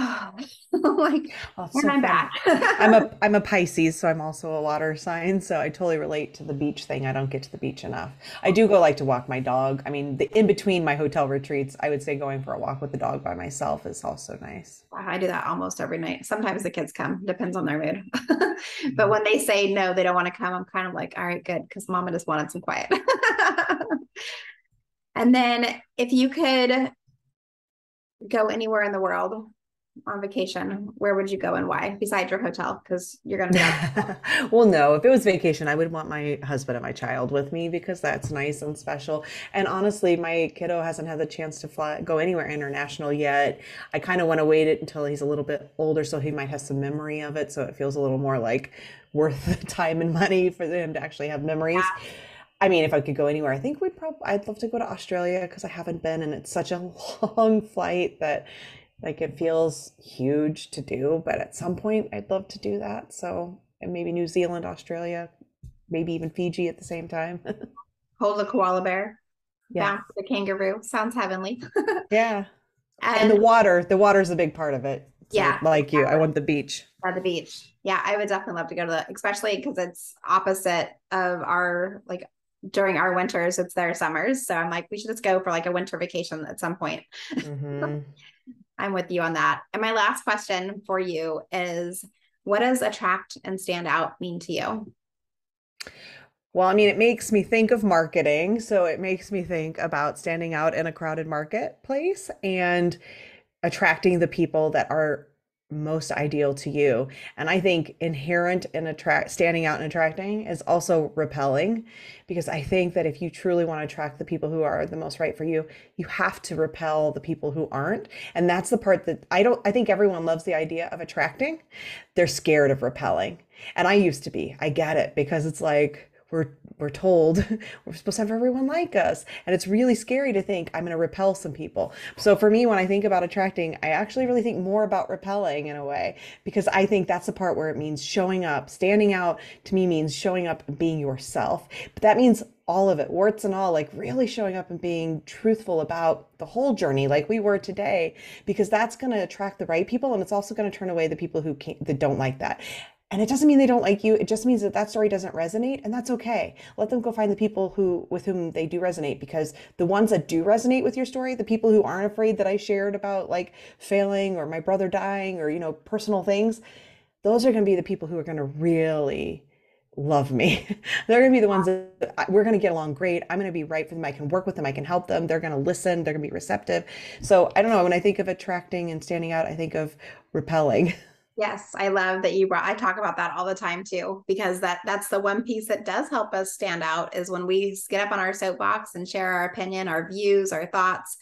like oh, so I'm back. I'm a I'm a Pisces, so I'm also a water sign. So I totally relate to the beach thing. I don't get to the beach enough. I do go like to walk my dog. I mean, the, in between my hotel retreats, I would say going for a walk with the dog by myself is also nice. I do that almost every night. Sometimes the kids come, depends on their mood. but mm-hmm. when they say no, they don't want to come, I'm kind of like, all right, good, because mama just wanted some quiet. and then if you could go anywhere in the world on vacation, where would you go and why besides your hotel? Because you're going to be. well, no, if it was vacation, I would want my husband and my child with me because that's nice and special. And honestly, my kiddo hasn't had the chance to fly, go anywhere international yet. I kind of want to wait it until he's a little bit older so he might have some memory of it. So it feels a little more like worth the time and money for him to actually have memories. Yeah. I mean, if I could go anywhere, I think we'd probably, I'd love to go to Australia because I haven't been and it's such a long flight that like it feels huge to do, but at some point I'd love to do that. So and maybe New Zealand, Australia, maybe even Fiji at the same time. Hold the koala bear. Yeah. the kangaroo. Sounds heavenly. yeah. And, and, the water. The water is a big part of it. So yeah. Like you. I want the beach. At the beach. Yeah. I would definitely love to go to the especially because it's opposite of our like during our winters, it's their summers. So I'm like, we should just go for like a winter vacation at some point. Mm-hmm. I'm with you on that. And my last question for you is what does attract and stand out mean to you? Well, I mean, it makes me think of marketing. So it makes me think about standing out in a crowded marketplace and attracting the people that are most ideal to you. And I think inherent in attract standing out and attracting is also repelling because I think that if you truly want to attract the people who are the most right for you, you have to repel the people who aren't. And that's the part that I don't I think everyone loves the idea of attracting. They're scared of repelling. And I used to be. I get it because it's like we're we're told we're supposed to have everyone like us. And it's really scary to think i'm going to repel some people. So for me when i think about attracting i actually really think more about repelling in a way because i think that's the part where it means showing up. Standing out to me means showing up and being yourself. But that means all of it warts and all like really showing up and being truthful about the whole journey like we were today because that's going to attract the right people and it's also going to turn away the people who that don't like that and it doesn't mean they don't like you it just means that that story doesn't resonate and that's okay let them go find the people who with whom they do resonate because the ones that do resonate with your story the people who aren't afraid that i shared about like failing or my brother dying or you know personal things those are going to be the people who are going to really love me. they're going to be the ones that we're going to get along great. I'm going to be right for them. I can work with them. I can help them. They're going to listen. They're going to be receptive. So I don't know. When I think of attracting and standing out, I think of repelling. Yes, I love that you brought I talk about that all the time too because that that's the one piece that does help us stand out is when we get up on our soapbox and share our opinion, our views, our thoughts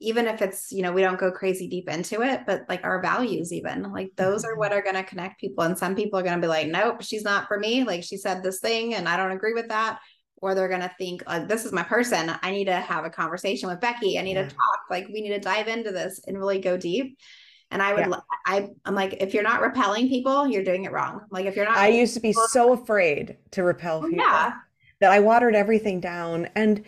even if it's you know we don't go crazy deep into it but like our values even like those are mm-hmm. what are going to connect people and some people are going to be like nope she's not for me like she said this thing and i don't agree with that or they're going to think like this is my person i need to have a conversation with becky i need yeah. to talk like we need to dive into this and really go deep and I would, yeah. I, I'm like, if you're not repelling people, you're doing it wrong. Like if you're not, I used to be people, so afraid to repel oh, people yeah. that I watered everything down. And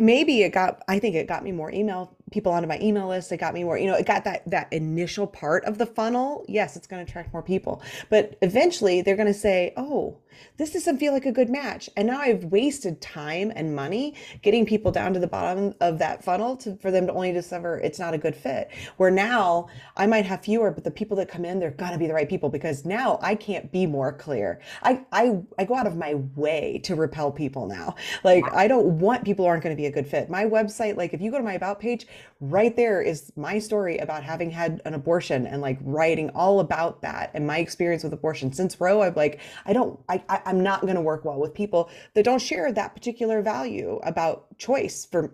maybe it got, I think it got me more email people onto my email list. It got me more, you know, it got that that initial part of the funnel. Yes, it's going to attract more people. But eventually they're going to say, "Oh, this doesn't feel like a good match." And now I've wasted time and money getting people down to the bottom of that funnel to, for them to only discover it's not a good fit. Where now I might have fewer, but the people that come in, they're going to be the right people because now I can't be more clear. I I I go out of my way to repel people now. Like I don't want people who aren't going to be a good fit. My website, like if you go to my about page, right there is my story about having had an abortion and like writing all about that and my experience with abortion since roe i'm like i don't i, I i'm not going to work well with people that don't share that particular value about choice for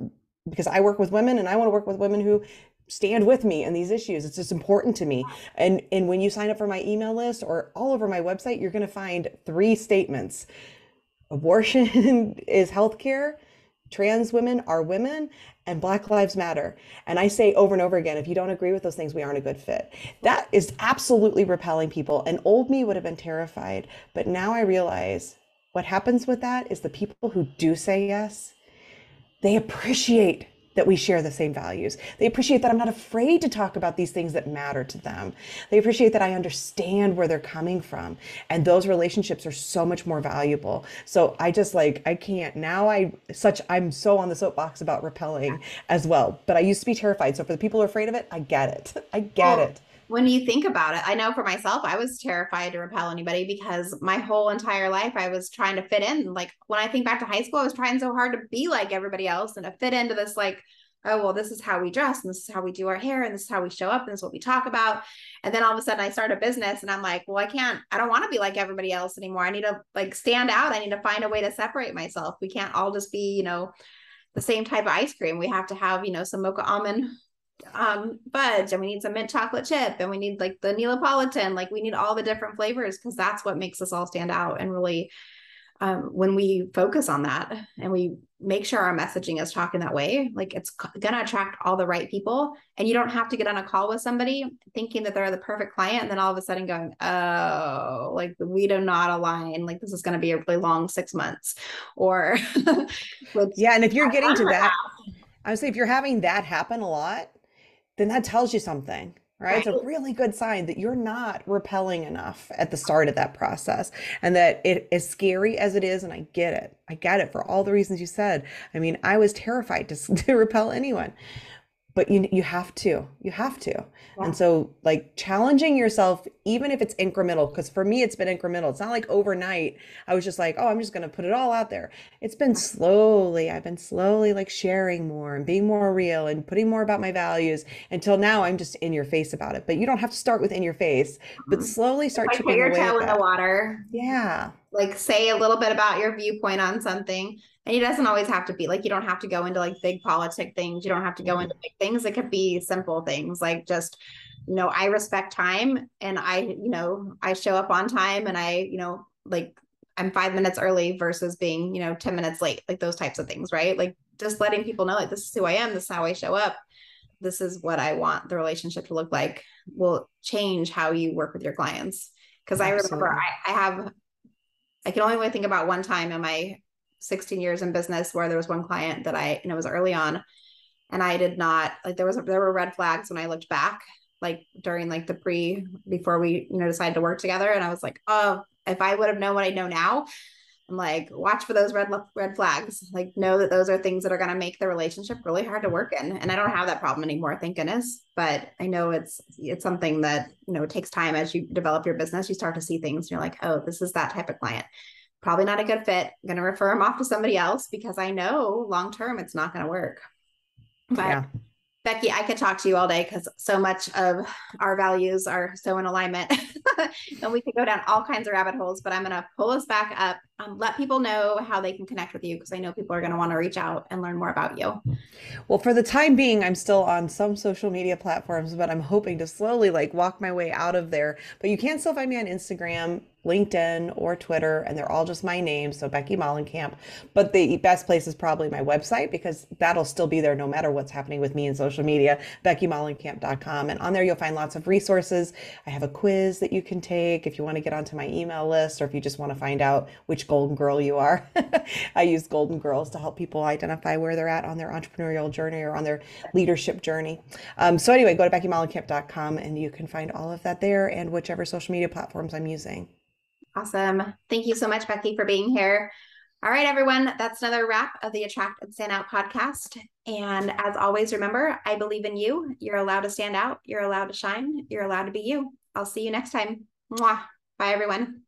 because i work with women and i want to work with women who stand with me in these issues. It's just important to me. And and when you sign up for my email list or all over my website you're going to find three statements. Abortion is healthcare. Trans women are women and Black Lives Matter. And I say over and over again, if you don't agree with those things, we aren't a good fit. That is absolutely repelling people. And old me would have been terrified. But now I realize what happens with that is the people who do say yes, they appreciate that we share the same values. They appreciate that I'm not afraid to talk about these things that matter to them. They appreciate that I understand where they're coming from. And those relationships are so much more valuable. So I just like, I can't now. I such, I'm so on the soapbox about repelling as well. But I used to be terrified. So for the people who are afraid of it, I get it. I get well, it when you think about it, I know for myself, I was terrified to repel anybody because my whole entire life I was trying to fit in. Like when I think back to high school, I was trying so hard to be like everybody else and to fit into this like, oh, well, this is how we dress and this is how we do our hair and this is how we show up and this is what we talk about. And then all of a sudden I start a business and I'm like, well, I can't, I don't want to be like everybody else anymore. I need to like stand out. I need to find a way to separate myself. We can't all just be, you know, the same type of ice cream. We have to have, you know, some mocha almond um fudge and we need some mint chocolate chip and we need like the Neapolitan like we need all the different flavors because that's what makes us all stand out and really um, when we focus on that and we make sure our messaging is talking that way like it's going to attract all the right people and you don't have to get on a call with somebody thinking that they're the perfect client and then all of a sudden going oh like we do not align like this is going to be a really long six months or yeah and if you're getting to that. I would say if you're having that happen a lot then that tells you something right? right? It's a really good sign that you're not repelling enough at the start of that process and that it as scary as it is and I get it. I get it for all the reasons you said. I mean, I was terrified to, to repel anyone but you you have to you have to. Yeah. and so like challenging yourself even if it's incremental because for me it's been incremental. It's not like overnight i was just like oh i'm just going to put it all out there. It's been slowly i've been slowly like sharing more and being more real and putting more about my values until now i'm just in your face about it. But you don't have to start with in your face but mm-hmm. slowly start like chipping your away toe in the water yeah. like say a little bit about your viewpoint on something and it doesn't always have to be like you don't have to go into like big politic things. You don't have to go into big things. It could be simple things like just you know i respect time and i you know i show up on time and i you know like i'm five minutes early versus being you know 10 minutes late like those types of things right? Like just letting people know like this is who i am. This is how i show up. This is what i want the relationship to look like will change how you work with your clients. Because i remember I, I have i can only really think about one time in my 16 years in business where there was one client that I, you know, was early on and I did not like there was there were red flags when I looked back like during like the pre before we, you know, decided to work together. And I was like, oh, if I would have known what I know now, I'm like, watch for those red red flags. Like, know that those are things that are going to make the relationship really hard to work in. And I don't have that problem anymore, thank goodness. But I know it's it's something that you know it takes time as you develop your business. You start to see things. And you're like, oh, this is that type of client. Probably not a good fit. I'm going to refer him off to somebody else because I know long term it's not going to work. But yeah. Becky, I could talk to you all day because so much of our values are so in alignment. and we could go down all kinds of rabbit holes, but I'm going to pull us back up, um, let people know how they can connect with you because I know people are going to want to reach out and learn more about you. Well, for the time being, I'm still on some social media platforms, but I'm hoping to slowly like walk my way out of there. But you can still find me on Instagram LinkedIn or Twitter, and they're all just my name. So Becky Mollenkamp. But the best place is probably my website because that'll still be there no matter what's happening with me in social media, BeckyMollenkamp.com. And on there, you'll find lots of resources. I have a quiz that you can take if you want to get onto my email list or if you just want to find out which golden girl you are. I use golden girls to help people identify where they're at on their entrepreneurial journey or on their leadership journey. Um, so anyway, go to BeckyMollenkamp.com and you can find all of that there and whichever social media platforms I'm using. Awesome. Thank you so much, Becky, for being here. All right, everyone, that's another wrap of the Attract and Stand Out podcast. And as always, remember, I believe in you. You're allowed to stand out. You're allowed to shine. You're allowed to be you. I'll see you next time. Mwah. Bye, everyone.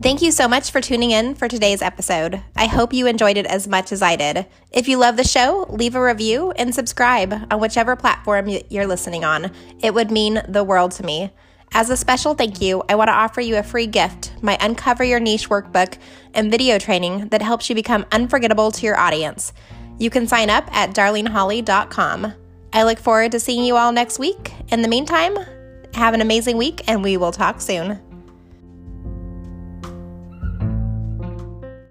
Thank you so much for tuning in for today's episode. I hope you enjoyed it as much as I did. If you love the show, leave a review and subscribe on whichever platform you're listening on. It would mean the world to me. As a special thank you, I want to offer you a free gift my Uncover Your Niche workbook and video training that helps you become unforgettable to your audience. You can sign up at darlingholly.com. I look forward to seeing you all next week. In the meantime, have an amazing week and we will talk soon.